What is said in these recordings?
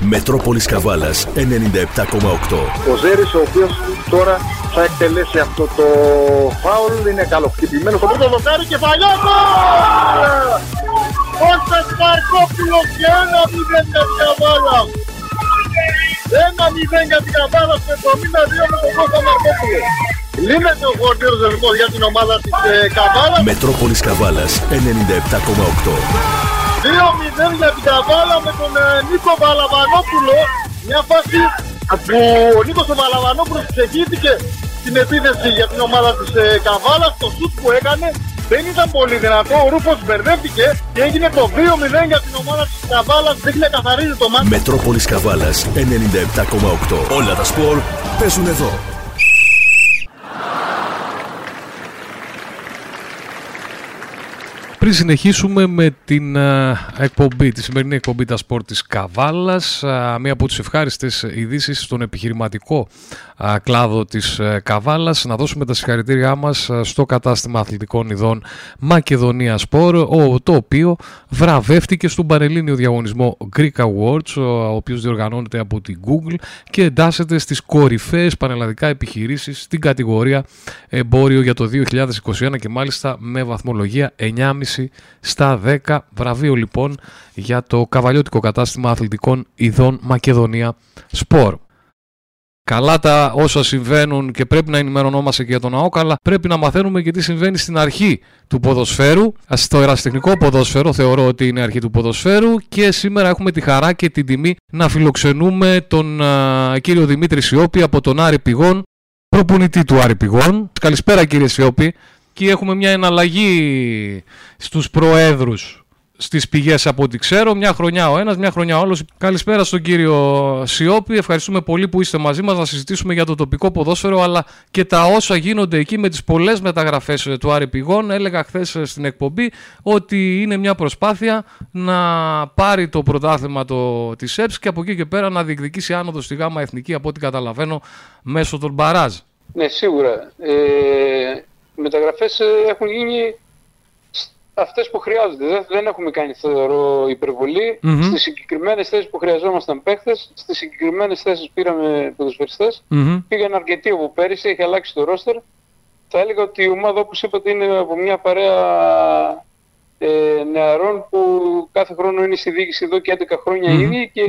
Μετρόπολης Καβάλας 97,8. Ο Ζέρης ο οποίος τώρα θα εκτελέσει αυτό το φάουλ είναι καλοκτυπημένο στο πρώτο δοκάρι και παλιά Κώστας Μαρκόπουλος και ένα μηδέν για την Καβάλα. Ένα μηδέν για την Καβάλα στο 72 με τον Κώστα Μαρκόπουλο. Λύνεται ο χορτήρος λοιπόν για την ομάδα της ε, Καβάλας. Μετρόπολης Καβάλας 97,8. 2-0 για την Καβάλα με τον ε, Νίκο Βαλαβανόπουλο. Μια φάση που ο Νίκος ο Βαλαβανόπουλος ξεκίνησε την επίθεση για την ομάδα της ε, Καβάλας. Το σουτ που έκανε δεν ήταν πολύ δυνατό. Ο Ρούφος μπερδεύτηκε και έγινε το 2-0 για την ομάδα της Καβάλας. Δείχνει να καθαρίζει το μάτι. Μετρόπολης Καβάλας 97,8. Όλα τα σπορ παίζουν εδώ. Πριν συνεχίσουμε με την α, εκπομπή, τη σημερινή εκπομπή τα σπορ της Καβάλας, α, μία από τις ευχάριστες ειδήσεις στον επιχειρηματικό α, κλάδο της ε, Καβάλας, να δώσουμε τα συγχαρητήριά μας α, στο κατάστημα αθλητικών ειδών Μακεδονία Σπορ, ο, το οποίο βραβεύτηκε στον Πανελλήνιο Διαγωνισμό Greek Awards, ο, ο οποίος διοργανώνεται από την Google και εντάσσεται στις κορυφαίες πανελλαδικά επιχειρήσεις στην κατηγορία εμπόριο για το 2021 και μάλιστα με βαθμολογία 9,5 στα 10. Βραβείο λοιπόν για το καβαλιώτικο κατάστημα αθλητικών ειδών Μακεδονία Σπορ. Καλά τα όσα συμβαίνουν και πρέπει να ενημερωνόμαστε και για τον ΑΟΚ, αλλά πρέπει να μαθαίνουμε και τι συμβαίνει στην αρχή του ποδοσφαίρου. Στο εραστεχνικό ποδόσφαιρο θεωρώ ότι είναι αρχή του ποδοσφαίρου και σήμερα έχουμε τη χαρά και την τιμή να φιλοξενούμε τον α, κύριο Δημήτρη Σιώπη από τον Άρη Πηγών, προπονητή του Άρη Πηγών. Καλησπέρα κύριε Σιώπη. Και έχουμε μια εναλλαγή στους προέδρους στις πηγές από ό,τι ξέρω. Μια χρονιά ο ένας, μια χρονιά ο άλλος. Καλησπέρα στον κύριο Σιώπη. Ευχαριστούμε πολύ που είστε μαζί μας να συζητήσουμε για το τοπικό ποδόσφαιρο αλλά και τα όσα γίνονται εκεί με τις πολλές μεταγραφές του Άρη Πηγών. Έλεγα χθες στην εκπομπή ότι είναι μια προσπάθεια να πάρει το πρωτάθλημα το, της ΕΠΣ και από εκεί και πέρα να διεκδικήσει άνοδο στη ΓΑΜΑ Εθνική από ό,τι καταλαβαίνω μέσω των μπαράζ. Ναι, σίγουρα. Ε, οι μεταγραφές έχουν γίνει αυτές που χρειάζονται. Δεν, δεν έχουμε κάνει θεωρώ υπερβολή. Mm-hmm. Στις συγκεκριμένες θέσεις που χρειαζόμασταν παίχτες, στις συγκεκριμένες θέσεις πήραμε ποδοσφαιριστές. Mm-hmm. Πήγαν αρκετοί από πέρυσι, έχει αλλάξει το ρόστερ. Θα έλεγα ότι η ομάδα όπως είπατε είναι από μια παρέα ε, νεαρών που κάθε χρόνο είναι στη διοίκηση εδώ και 11 χρόνια mm-hmm. ήδη και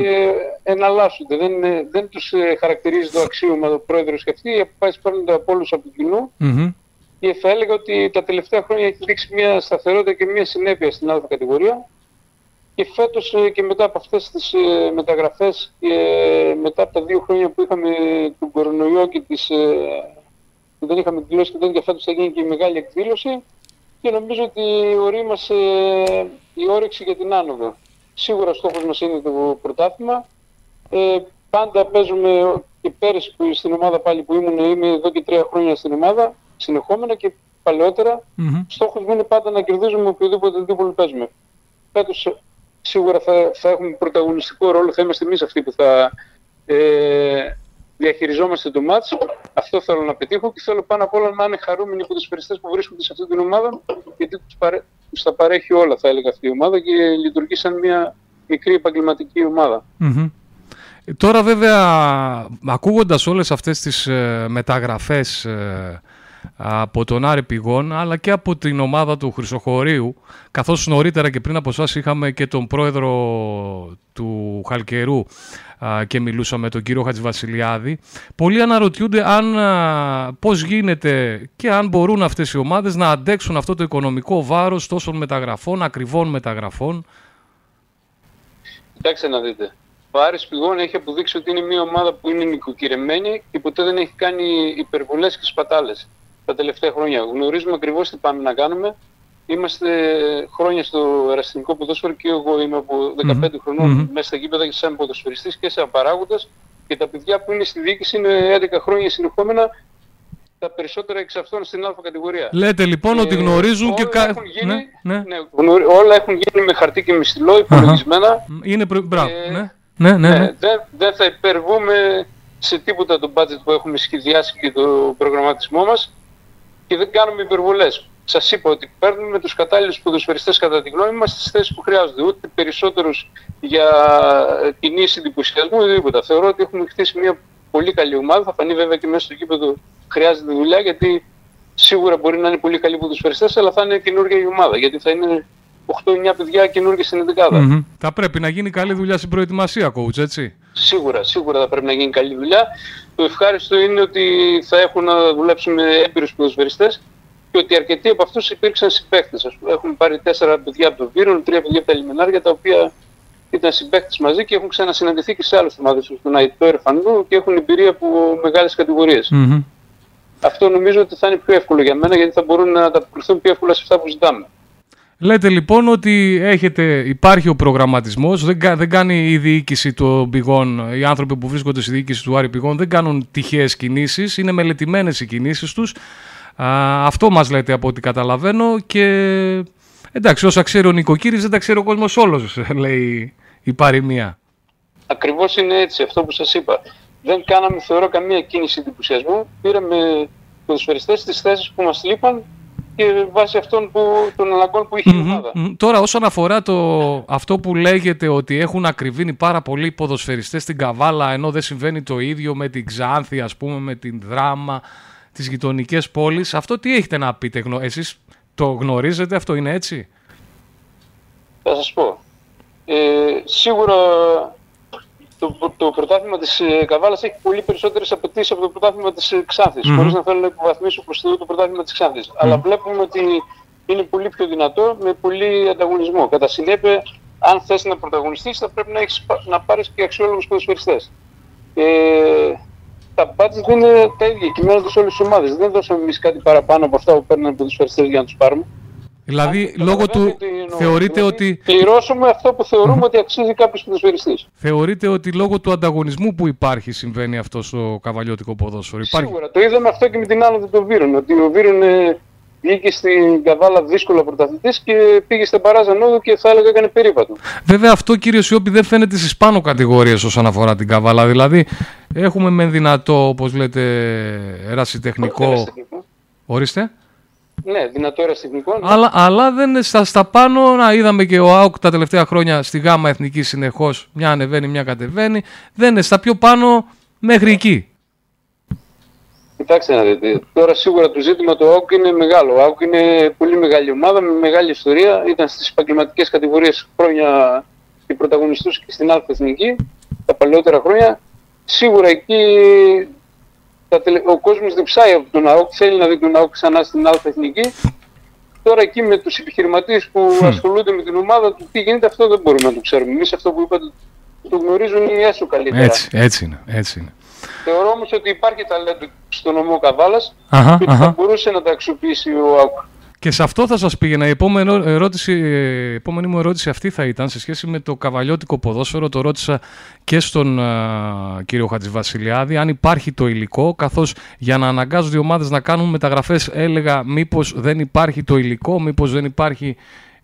εναλλάσσονται. Δεν, δεν τους χαρακτηρίζει το αξίωμα το πρόεδρος και αυτοί. Οι αποφάσεις παίρνονται από όλους από κοινού. Mm-hmm και θα έλεγα ότι τα τελευταία χρόνια έχει δείξει μια σταθερότητα και μια συνέπεια στην άλλη κατηγορία. Και φέτος ε, και μετά από αυτές τις ε, μεταγραφές και μετά από τα δύο χρόνια που είχαμε τον κορονοϊό και τις, ε, που δεν είχαμε εκδηλώσει και τέτοια φέτος θα γίνει και η μεγάλη εκδήλωση και νομίζω ότι ορί μας η όρεξη για την άνοδο. Σίγουρα ο στόχος μας είναι το πρωτάθλημα. Ε, πάντα παίζουμε και πέρυσι που στην ομάδα πάλι που ήμουν, είμαι εδώ και τρία χρόνια στην ομάδα, συνεχόμενα και παλαιότερα. Mm-hmm. Στόχος μου είναι πάντα να κερδίζουμε οποιοδήποτε δίπολο παίζουμε. Φέτος σίγουρα θα, θα έχουμε πρωταγωνιστικό ρόλο, θα είμαστε εμείς αυτοί που θα ε, διαχειριζόμαστε το μάτς. Αυτό θέλω να πετύχω και θέλω πάνω απ' όλα να είναι χαρούμενοι οι ποδοσφαιριστές που βρίσκονται σε αυτή την ομάδα γιατί τους, παρέ, τους τα παρέχει όλα θα έλεγα αυτή η ομάδα και λειτουργεί σαν μια μικρή επαγγελματική ομάδα. Mm-hmm. Τώρα βέβαια ακούγοντας όλες αυτές τις ε, μεταγραφές ε, από τον Άρη Πηγών αλλά και από την ομάδα του Χρυσοχωρίου καθώς νωρίτερα και πριν από εσάς είχαμε και τον πρόεδρο του Χαλκερού και μιλούσαμε τον κύριο Χατζηβασιλιάδη. Πολλοί αναρωτιούνται αν, πώς γίνεται και αν μπορούν αυτές οι ομάδες να αντέξουν αυτό το οικονομικό βάρος τόσων μεταγραφών, ακριβών μεταγραφών. Κοιτάξτε να δείτε. Ο Άρης Πηγών έχει αποδείξει ότι είναι μια ομάδα που είναι νοικοκυρεμένη και ποτέ δεν έχει κάνει υπερβολές και σπατάλες τα τελευταία χρόνια. Γνωρίζουμε ακριβώς τι πάμε να κάνουμε. Είμαστε χρόνια στο εραστηνικό ποδόσφαιρο και εγώ είμαι από 15 mm-hmm. χρονών mm-hmm. μέσα στα γήπεδα και σαν ποδοσφαιριστής και σαν παράγοντας και τα παιδιά που είναι στη διοίκηση είναι 11 χρόνια συνεχόμενα τα περισσότερα εξ αυτών στην Α κατηγορία. Λέτε λοιπόν ε, ότι γνωρίζουν και κάτι. Ναι, ναι. ναι, όλα έχουν γίνει με χαρτί και με στυλό, υπολογισμένα. Είναι προ... Μπράβο. Ε, ναι. Ναι, ναι, ναι. δεν, δεν θα υπερβούμε σε τίποτα το budget που έχουμε σχεδιάσει και το προγραμματισμό μας και δεν κάνουμε υπερβολές. σας είπα ότι παίρνουμε τους κατάλληλους ποδοσφαιριστές κατά τη γνώμη μας στις θέσεις που χρειάζονται. Ούτε περισσότερους για κινήσει εντυπωσιασμού, οτιδήποτε. Θεωρώ ότι έχουμε χτίσει μια πολύ καλή ομάδα. Θα φανεί βέβαια και μέσα στο κήπεδο χρειάζεται δουλειά γιατί σίγουρα μπορεί να είναι πολύ καλοί ποδοσφαιριστές, αλλά θα είναι καινούργια η ομάδα. Γιατί θα είναι 8-9 παιδιά καινούργια στην εντεκάδα. Mm-hmm. Θα πρέπει να γίνει καλή δουλειά στην προετοιμασία, coach, έτσι. Σίγουρα, σίγουρα θα πρέπει να γίνει καλή δουλειά. Το ευχάριστο είναι ότι θα έχουν να δουλέψουν με έμπειρους ποδοσφαιριστές και ότι αρκετοί από αυτούς υπήρξαν συμπαίκτες. Έχουν πάρει τέσσερα παιδιά από το Βίρον, τρία παιδιά από τα Λιμενάρια, τα οποία ήταν συμπαίκτες μαζί και έχουν ξανασυναντηθεί και σε άλλε ομάδες, στον Αϊτό Ερφανού και έχουν εμπειρία από μεγάλες κατηγορίες. Mm-hmm. Αυτό νομίζω ότι θα είναι πιο εύκολο για μένα γιατί θα μπορούν να ανταποκριθούν πιο εύκολα σε αυτά που ζητάμε. Λέτε λοιπόν ότι έχετε, υπάρχει ο προγραμματισμός, δεν, δεν κάνει η διοίκηση των πηγών, οι άνθρωποι που βρίσκονται στη διοίκηση του Άρη Πηγών δεν κάνουν τυχαίες κινήσεις, είναι μελετημένες οι κινήσεις τους. Αυτό μας λέτε από ό,τι καταλαβαίνω και εντάξει, όσα ξέρει ο νοικοκύρης δεν τα ξέρει ο κόσμος όλος, λέει η παροιμία. Ακριβώς είναι έτσι, αυτό που σας είπα. Δεν κάναμε, θεωρώ, καμία κίνηση εντυπωσιασμού. Πήραμε ποδοσφαιριστές στις θέσεις που μας λείπαν και βάσει αυτών που, των αναγκών που ειχε η ομάδα. Τώρα όσον αφορά το, αυτό που λέγεται ότι έχουν ακριβήνει πάρα πολλοί ποδοσφαιριστές στην Καβάλα ενώ δεν συμβαίνει το ίδιο με την Ξάνθη ας πούμε με την Δράμα τις γειτονικές πόλεις αυτό τι έχετε να πείτε εσείς το γνωρίζετε αυτό είναι έτσι; Θα σας πω ε, σίγουρα το, το πρωτάθλημα της ε, Καβάλας έχει πολύ περισσότερες απαιτήσεις από το πρωτάθλημα της ε, Ξάνθης, mm-hmm. χωρίς να θέλω να υποβαθμίσω προς το, το πρωτάθλημα της Ξάνθης. Αλλά βλέπουμε ότι είναι πολύ πιο δυνατό με πολύ ανταγωνισμό. Κατά συνέπεια, αν θες να πρωταγωνιστείς θα πρέπει να, έχεις, να πάρεις και αξιόλογους ποδοσφαιριστές. Ε, τα budget δεν είναι τα ίδια, κυμαίνονται σε όλες τις ομάδες. Δεν δώσαμε εμείς κάτι παραπάνω από αυτά που παίρνουν οι ποδοσφαιριστές για να τους πάρουμε. Δηλαδή, λόγω του. Θεωρείτε δηλαδή, ότι. Πληρώσουμε αυτό που θεωρούμε ότι αξίζει κάποιος ποδοσφαιριστής. Θεωρείτε ότι λόγω του ανταγωνισμού που υπάρχει συμβαίνει αυτό στο καβαλιώτικο ποδόσφαιρο. Υπάρχει... Σίγουρα. Το είδαμε αυτό και με την άνοδο του Βίρον. Ότι ο Βίρον ε, βγήκε στην Καβάλα δύσκολα πρωταθλητής και πήγε στην Παράζα Νόδου και θα έλεγα έκανε περίπατο. Βέβαια, αυτό κύριε Σιώπη δεν φαίνεται στις πάνω κατηγορίες όσον αφορά την Καβάλα. Δηλαδή, έχουμε με δυνατό, όπως λέτε, ερασιτεχνικό. Ορίστε. Ναι, δυνατό ερασιτεχνικό. Ναι. Αλλά, αλλά δεν στα, στα πάνω, να είδαμε και ο ΑΟΚ τα τελευταία χρόνια στη ΓΑΜΑ Εθνική συνεχώς. Μια ανεβαίνει, μια κατεβαίνει. Δεν είναι στα πιο πάνω μέχρι εκεί. Κοιτάξτε να δείτε. Τώρα σίγουρα το ζήτημα του ΑΟΚ είναι μεγάλο. Ο ΑΟΚ είναι πολύ μεγάλη ομάδα με μεγάλη ιστορία. Ήταν στις επαγγελματικές κατηγορίες χρόνια και πρωταγωνιστούσε και στην Αλφα Εθνική τα παλαιότερα χρόνια. Σίγουρα εκεί ο κόσμος διψάει από τον ΑΟΚ, θέλει να δει τον ΑΟΚ ξανά στην Αλφα Εθνική. Τώρα εκεί με τους επιχειρηματίες που ασχολούνται με την ομάδα του, τι γίνεται αυτό δεν μπορούμε να το ξέρουμε. Εμείς αυτό που είπατε το γνωρίζουν οι έσω καλύτερα. Έτσι, έτσι είναι. Έτσι είναι. Θεωρώ όμως ότι υπάρχει ταλέντο στον νομό Καβάλας και ότι θα μπορούσε να τα αξιοποιήσει ο ΑΟΚ. Και σε αυτό θα σας πήγαινα. Η επόμενη, ερώτηση, η επόμενη μου ερώτηση αυτή θα ήταν σε σχέση με το καβαλιώτικο ποδόσφαιρο. Το ρώτησα και στον α, κύριο Χατζηβασιλιάδη αν υπάρχει το υλικό, καθώς για να αναγκάζουν οι ομάδες να κάνουν μεταγραφές έλεγα μήπως δεν υπάρχει το υλικό, μήπως δεν, υπάρχει,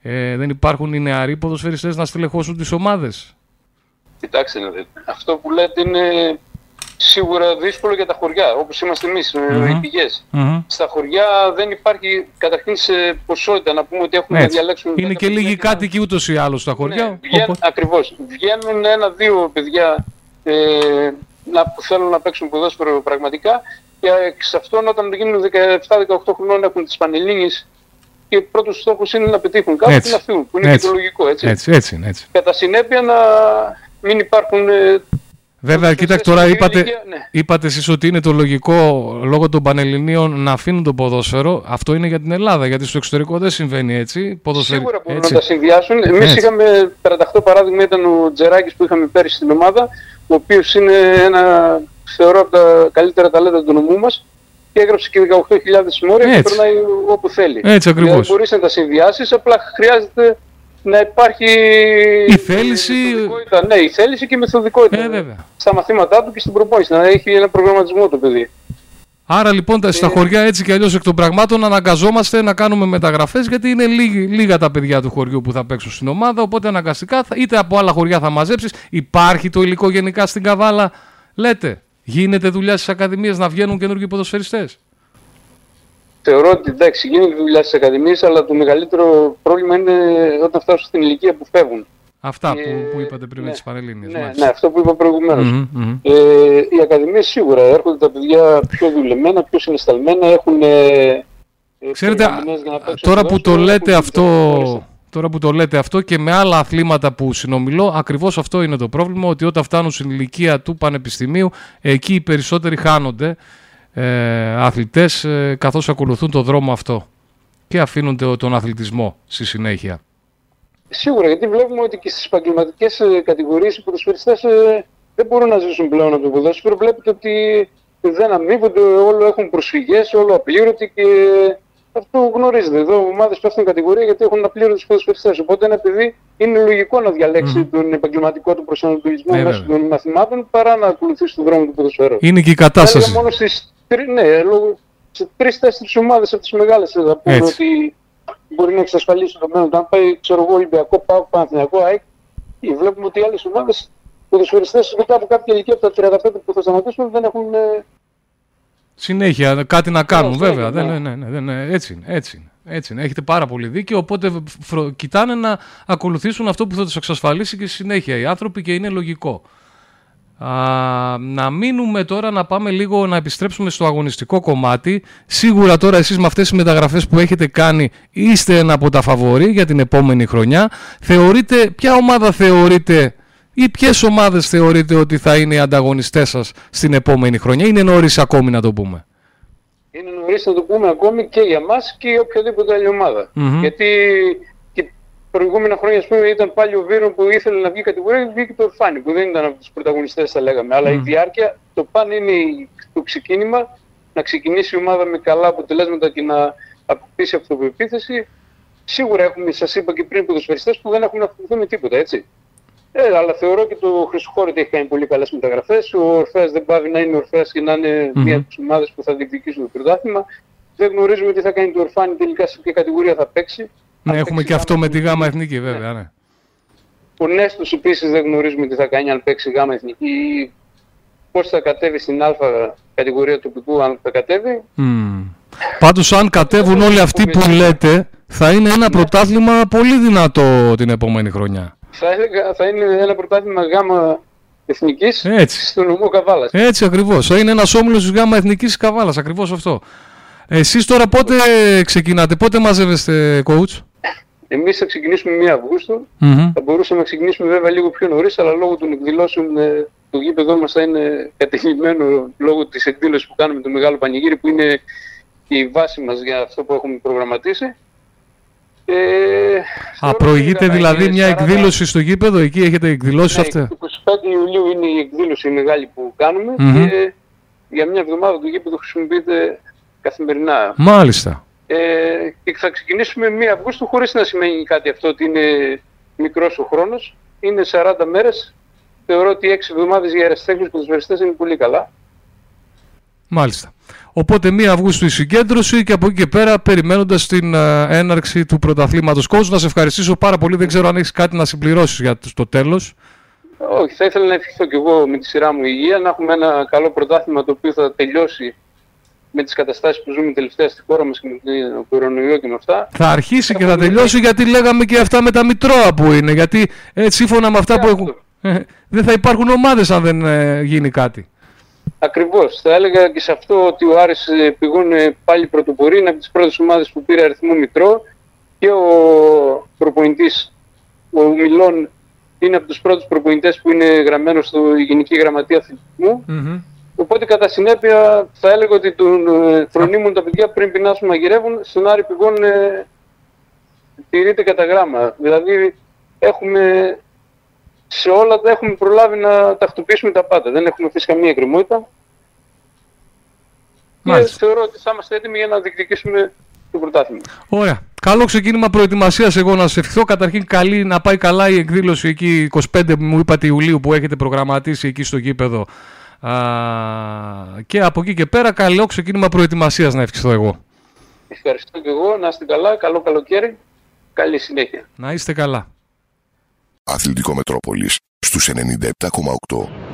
ε, δεν υπάρχουν οι νεαροί ποδοσφαιριστές να στελεχώσουν τις ομάδες. Κοιτάξτε, αυτό που λέτε είναι σίγουρα δύσκολο για τα χωριά, όπως είμαστε εμείς, mm-hmm. οι πηγες Στα χωριά δεν υπάρχει καταρχήν σε ποσότητα να πούμε ότι έχουμε να διαλέξουμε... Είναι και λίγοι κάτοικοι ούτως ή άλλως στα χωριά. Ναι, βγαίνουν, οπότε... Ακριβώς. Βγαίνουν ένα-δύο παιδιά ε, να, που θέλουν να παίξουν ποδόσφαιρο πραγματικά και εξ αυτών όταν γίνουν 17-18 χρονών έχουν τις Πανελλήνιες και πρώτος στόχος είναι να πετύχουν κάτι και να φύγουν, που είναι έτσι. και το λογικό, έτσι. Έτσι, έτσι, έτσι. Κατά συνέπεια να μην υπάρχουν ε, Βέβαια, κοίταξε τώρα, είπατε, ναι. είπατε εσείς ότι είναι το λογικό λόγω των Πανελληνίων να αφήνουν το ποδόσφαιρο. Αυτό είναι για την Ελλάδα, γιατί στο εξωτερικό δεν συμβαίνει έτσι. Ποδοσφαιρι... Σίγουρα μπορούν έτσι. να τα συνδυάσουν. Εμείς είχαμε, 38 παράδειγμα ήταν ο Τζεράκης που είχαμε πέρυσι στην ομάδα, ο οποίος είναι ένα, θεωρώ, από τα καλύτερα ταλέντα του νομού μας και έγραψε και 18.000 μόρια και περνάει όπου θέλει. Έτσι ακριβώς. Δηλαδή μπορείς να τα συνδυάσεις, απλά χρειάζεται να υπάρχει η θέληση... Ναι, η θέληση και η μεθοδικότητα. Ε, βέβαια. Στα μαθήματά του και στην προπόνηση. Να έχει ένα προγραμματισμό το παιδί. Άρα λοιπόν ε... στα χωριά έτσι και αλλιώς εκ των πραγμάτων αναγκαζόμαστε να κάνουμε μεταγραφές γιατί είναι λίγα τα παιδιά του χωριού που θα παίξουν στην ομάδα. Οπότε αναγκαστικά είτε από άλλα χωριά θα μαζέψεις. Υπάρχει το υλικό γενικά στην Καβάλα. Λέτε, γίνεται δουλειά στις ακαδημίες να βγαίνουν καινούργιοι ποδοσφαιριστές; Θεωρώ ότι εντάξει, γίνεται δουλειά στις ακαδημίες, αλλά το μεγαλύτερο πρόβλημα είναι όταν φτάσουν στην ηλικία που φεύγουν. Αυτά που, που είπατε πριν ναι, με τις Πανελλήνιες. Ναι, ναι, αυτό που είπα Ε, οι ακαδημίες σίγουρα έρχονται τα παιδιά πιο δουλεμένα, πιο συναισθαλμένα, έχουν. Ε, Ξέρετε, τώρα που το λέτε αυτό. Τώρα που το λέτε αυτό και με άλλα αθλήματα που συνομιλώ, ακριβώς αυτό είναι το πρόβλημα, ότι όταν φτάνουν στην ηλικία του πανεπιστημίου, εκεί οι περισσότεροι χάνονται ε, αθλητές ε, καθώς ακολουθούν το δρόμο αυτό και αφήνουν τον αθλητισμό στη συνέχεια. Σίγουρα, γιατί βλέπουμε ότι και στις επαγγελματικές ε, κατηγορίες οι ποδοσφαιριστές ε, δεν μπορούν να ζήσουν πλέον από το ποδόσφαιρο. Βλέπετε ότι δεν αμείβονται, όλο έχουν προσφυγές, όλο απλήρωτοι και αυτό γνωρίζετε. Εδώ ομάδες πέφτουν κατηγορία γιατί έχουν απλήρωτου ποδοσφαιριστές. Οπότε ένα παιδί είναι λογικό να διαλέξει mm. τον επαγγελματικό του προσανατολισμό μέσω των μαθημάτων παρά να ακολουθήσει τον δρόμο του ποδοσφαίρου. Είναι και η κατάσταση. μόνο στις, ναι, σε τρει-τέσσερι ομάδες από τις μεγάλες θα πούμε ότι μπορεί να εξασφαλίσει το μέλλον. Αν πάει, ξέρω εγώ, Ολυμπιακό, Πάο, Παναθηνιακό, ΑΕΚ, βλέπουμε ότι οι άλλες ομάδες ποδοσφαιριστές μετά από κάποια ηλικία από τα 35 που θα σταματήσουν δεν έχουν ε, Συνέχεια, κάτι να κάνουν, βέβαια. Ναι. Δεν, ναι, ναι, ναι, έτσι είναι, έτσι είναι. Έτσι είναι. Έχετε πάρα πολύ δίκιο. Οπότε φρο... κοιτάνε να ακολουθήσουν αυτό που θα τους εξασφαλίσει και συνέχεια οι άνθρωποι και είναι λογικό. Α, να μείνουμε τώρα, να πάμε λίγο να επιστρέψουμε στο αγωνιστικό κομμάτι. Σίγουρα τώρα εσείς με αυτές τις μεταγραφές που έχετε κάνει είστε ένα από τα φαβορή για την επόμενη χρονιά. Θεωρείτε, ποια ομάδα θεωρείτε ή ποιες ομάδες θεωρείτε ότι θα είναι οι ανταγωνιστές σας στην επόμενη χρονιά, είναι νωρίς ακόμη να το πούμε. Είναι νωρίς να το πούμε ακόμη και για μας και για οποιαδήποτε άλλη Γιατί και προηγούμενα χρόνια ας πούμε, ήταν πάλι ο Βίρο που ήθελε να βγει κατηγορία και βγήκε το Ορφάνι που δεν ήταν από τους πρωταγωνιστές, θα λέγαμε. Αλλά η διάρκεια, το παν είναι το ξεκίνημα να ξεκινήσει η ομάδα με καλά αποτελέσματα και να αποκτήσει αυτοπεποίθηση. Σίγουρα έχουμε, σας είπα και πριν, ποδοσφαιριστές που δεν έχουν να με τίποτα, έτσι. Ε, αλλά θεωρώ και το Χρυσοχώρη ότι έχει κάνει πολύ καλές μεταγραφές. Ο Ορφέας δεν πάει να είναι Ορφέας και να είναι mm-hmm. μία από τις ομάδες που θα διεκδικήσουν το πρωτάθλημα. Δεν γνωρίζουμε τι θα κάνει το Ορφάνι τελικά σε ποια κατηγορία θα παίξει. Ναι, έχουμε και αυτό με τη ΓΑΜΑ Εθνική, βέβαια. Ναι. ναι. Ο Νέστο επίσης δεν γνωρίζουμε τι θα κάνει αν παίξει ΓΑΜΑ Εθνική. Πώς θα κατέβει στην Α κατηγορία τοπικού, αν θα κατέβει. Mm. Πάντως, αν κατέβουν όλοι αυτοί που λέτε, θα είναι ένα ναι. πρωτάθλημα πολύ δυνατό την επόμενη χρονιά θα, έλεγα, θα είναι ένα πρωτάθλημα γάμα εθνικής στον νομό Καβάλας. Έτσι ακριβώς. Θα είναι ένας όμιλος τη γάμα εθνικής Καβάλας. Ακριβώς αυτό. Εσείς τώρα πότε ξεκινάτε, πότε μαζεύεστε, coach; Εμείς θα ξεκινήσουμε 1 Αυγούστου. Mm-hmm. Θα μπορούσαμε να ξεκινήσουμε βέβαια λίγο πιο νωρίς, αλλά λόγω των εκδηλώσεων ε, το γήπεδο μας θα είναι κατεχειμένο λόγω της εκδήλωσης που κάνουμε το μεγάλο πανηγύρι, που είναι η βάση μας για αυτό που έχουμε προγραμματίσει. Ε, Α, προηγείται δηλαδή μια εκδήλωση στο γήπεδο, εκεί έχετε εκδηλώσεις ναι, αυτά; 25 Ιουλίου είναι η εκδήλωση μεγάλη που κάνουμε και για μια εβδομάδα το γήπεδο χρησιμοποιείται καθημερινά. Μάλιστα. Ε, και θα ξεκινήσουμε 1 Αυγούστου χωρίς να σημαίνει κάτι αυτό ότι είναι μικρός ο χρόνος. Είναι 40 μέρες. Θεωρώ ότι 6 εβδομάδες για αεραστέχνες και τους είναι πολύ καλά. Μάλιστα. Οπότε 1 Αυγούστου η συγκέντρωση και από εκεί και πέρα περιμένοντας την uh, έναρξη του πρωταθλήματος κόσμου. Να σε ευχαριστήσω πάρα πολύ. Δεν ξέρω αν έχεις κάτι να συμπληρώσεις για το τέλος. Όχι, θα ήθελα να ευχηθώ και εγώ με τη σειρά μου υγεία, να έχουμε ένα καλό πρωτάθλημα το οποίο θα τελειώσει με τις καταστάσεις που ζούμε τελευταία στη χώρα μας και με τον κορονοϊό και με αυτά. Θα αρχίσει και θα τελειώσει γιατί λέγαμε και αυτά με τα Μητρώα που είναι. Γιατί ε, σύμφωνα με αυτά που έχουν... Ε, δεν θα υπάρχουν ομάδες αν δεν ε, γίνει κάτι. Ακριβώς. Θα έλεγα και σε αυτό ότι ο Άρης ε, πηγούν ε, πάλι πρωτοπορεί, είναι από τις πρώτες ομάδες που πήρε αριθμό Μητρό και ο προπονητής, ο Μιλών, είναι από τους πρώτους προπονητές που είναι γραμμένος στο Γενική Γραμματεία Αθλητισμού. Mm-hmm. Οπότε κατά συνέπεια θα έλεγα ότι τον ε, φρονίμουν τα παιδιά πριν πεινάσουν μαγειρεύουν, στον Άρη πηγών ε, τηρείται κατά γράμμα. Δηλαδή έχουμε σε όλα τα έχουμε προλάβει να τακτοποιήσουμε τα πάντα. Δεν έχουμε αφήσει καμία εκκρεμότητα. Και θεωρώ ότι θα είμαστε έτοιμοι για να διεκδικήσουμε το πρωτάθλημα. Ωραία. Καλό ξεκίνημα προετοιμασίας. Εγώ να σε ευχηθώ. Καταρχήν, καλή, να πάει καλά η εκδήλωση εκεί 25 μου είπατε Ιουλίου που έχετε προγραμματίσει εκεί στο γήπεδο. Α, και από εκεί και πέρα, καλό ξεκίνημα προετοιμασίας να ευχηθώ εγώ. Ευχαριστώ και εγώ. Να είστε καλά. Καλό καλοκαίρι. Καλή συνέχεια. Να είστε καλά. Αθλητικό Μετρόπολης στους 97,8.